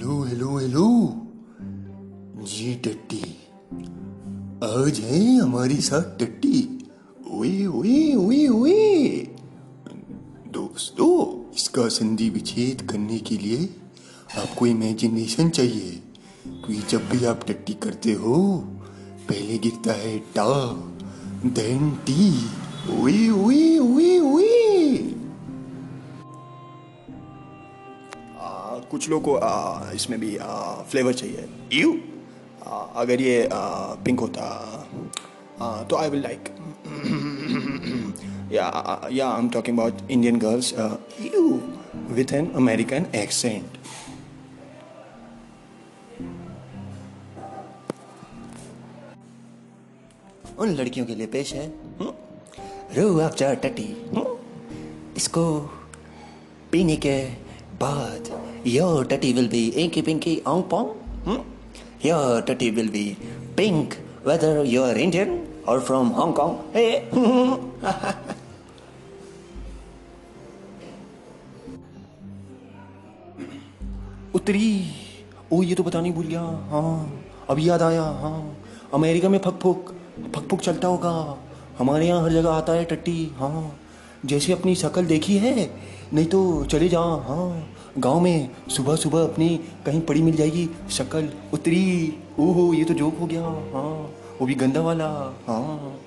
Hello hello hello. जी, टट्टी। आज है हमारे साथ टट्टी। ओए ओए ओए ओए। दोस्तों, इसका संधि विच्छेद करने के लिए आपको इमेजिनेशन चाहिए क्योंकि जब भी आप टट्टी करते हो, पहले गिरता है टा देन टी। ओए ओए ओए ओए। कुछ लोग को आ, इसमें भी आ, फ्लेवर चाहिए। यू अगर ये आ, पिंक होता आ, तो आई will like yeah yeah I am talking about Indian girls you with an American accent उन लड़कियों के लिए पेश है रो आप जा टटी इसको पीने के बाद योर टटी विल बी इंकी पिंकी ऑंग पोंग your Tatti will be pink weather you are Indian और फ्रॉम हांगकांग हे उत्तरी ओ ये तो बतानी भूल गया हाँ अभी याद आया हाँ अमेरिका में फक फुक फक फुक चलता होगा हमारे यहाँ हर जगह आता है टट्टी हाँ जैसे अपनी शक्ल देखी है नहीं तो चले जा हाँ। गाँव में सुबह सुबह अपनी कहीं पड़ी मिल जाएगी, शक्ल, उतरी। ओहो, ये तो जोक हो गया हाँ। वो भी गंदा वाला हाँ।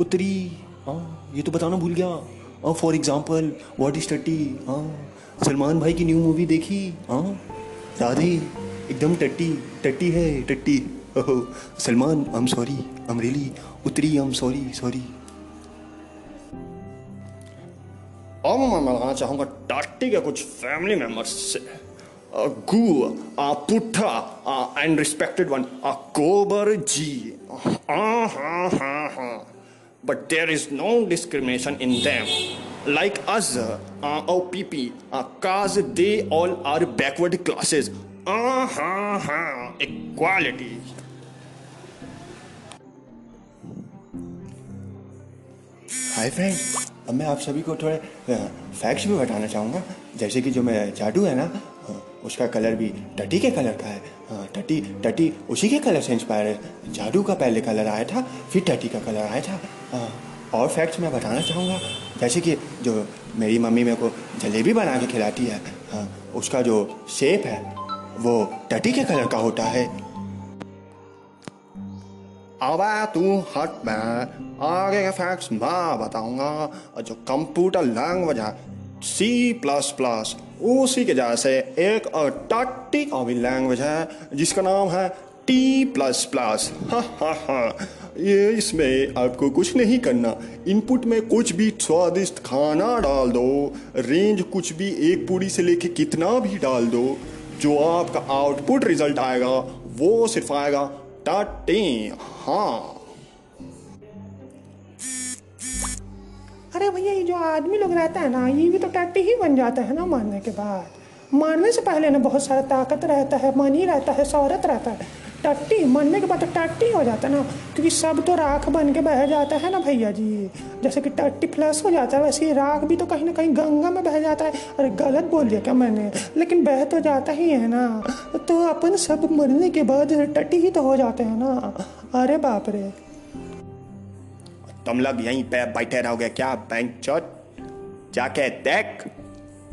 उत्तरी हाँ। ये तो बताना भूल गया। हाँ फॉर एग्ज़ाम्पल व्हाट इज़ टट्टी हाँ। सलमान भाई की न्यू मूवी देखी हाँ। राधे, एकदम टट्टी टट्टी है टट्टी Salman I am sorry I am really उतरी आई एम सॉरी सॉरी अब मैं मिलाना चाहूँगा टाटी के कुछ फैमिली मेंबर्स से। एंड रिस्पेक्टेड वन अ जी हा हा हा हा but there is no discrimination in them like us O P P cause they all are backward classes हा हा इक्वालिटी हाय फ्रेंड, अब मैं आप सभी को थोड़े फैक्ट्स भी बताना चाहूँगा। जैसे कि जो मैं जादू है ना उसका कलर भी टटी के कलर का है। टटी टटी उसी के कलर से इंस्पायर है। जादू का पहले कलर आया था, फिर टटी का कलर आया था। और फैक्ट्स मैं बताना चाहूँगा। जैसे कि जो मेरी मम्मी मेरे को जलेबी बना के खिलाती है उसका जो शेप है, वो टटी के कलर का होता है। अब तू हट मैं आगे के फैक्ट्स मैं बताऊँगा और जो कंप्यूटर लैंग्वेज है सी प्लस प्लस उसी के जैसे एक और टट्टी का भी लैंग्वेज है जिसका नाम है टी प्लस प्लस ये इसमें आपको कुछ नहीं करना इनपुट में कुछ भी स्वादिष्ट खाना डाल दो रेंज कुछ भी एक पूरी से लेके कितना भी डाल दो जो आपका आउटपुट रिज़ल्ट आएगा वो सिर्फ़ आएगा टट्टी हाँ। अरे भैया, ये जो आदमी लोग रहता है ना, ये भी तो टाटी ही बन जाता है ना मारने के बाद। मारने से पहले ना बहुत सारा ताकत रहता है, मन ही रहता है शौरत रहता है। टट्टी मरने के बाद टट्टी हो जाता है ना, क्योंकि सब तो राख बन के बह जाता है ना भैया जी। जैसे कि टट्टी प्लस हो जाता है, वैसे ही राख भी तो कहीं ना कहीं गंगा में बह जाता है। अरे गलत बोल दिया क्या मैंने? लेकिन बह तो जाता ही है ना। तो अपन सब मरने के बाद टट्टी ही तो हो जाते हैं ना। अरे बाप रे। तुम लोग यहीं पे बैठे रहोगे क्या, बैंक चोट जाके देख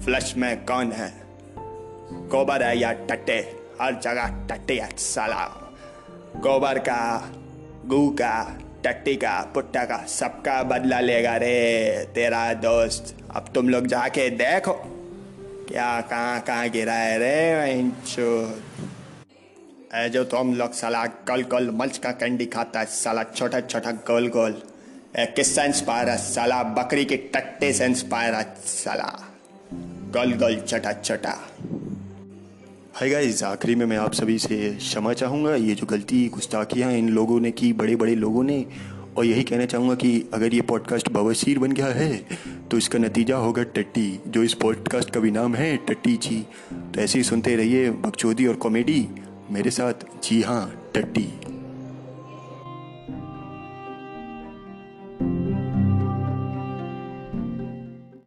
फ्लश में कौन है? गोबर है या टट्टे? हर जगह टट्टी है साला गोबर का गू का टट्टी का पुट्टा का सबका बदला लेगा रे तेरा दोस्त अब तुम लोग जाके देखो क्या कहाँ कहाँ गिरा है रे ऐ जो तुम लोग साला कल कल मल्च का कैंडी खाता है साला छोटा छोटा गोल गोल ए, किससे इंस्पायर है साला बकरी के टट्टे से इंस्पायर है साला गोल गोल छोटा छोटा हाय गाइस आखिरी में मैं आप सभी से क्षमा चाहूँगा। ये जो गलती, गुस्ताखियाँ इन लोगों ने की बड़े बड़े लोगों ने, और यही कहना चाहूँगा कि अगर ये पॉडकास्ट बवासीर बन गया है तो इसका नतीजा होगा टट्टी, जो इस पॉडकास्ट का भी नाम है टट्टी जी। तो ऐसे ही सुनते रहिए बगचौदी और कॉमेडी, मेरे साथ। जी हाँ टट्टी।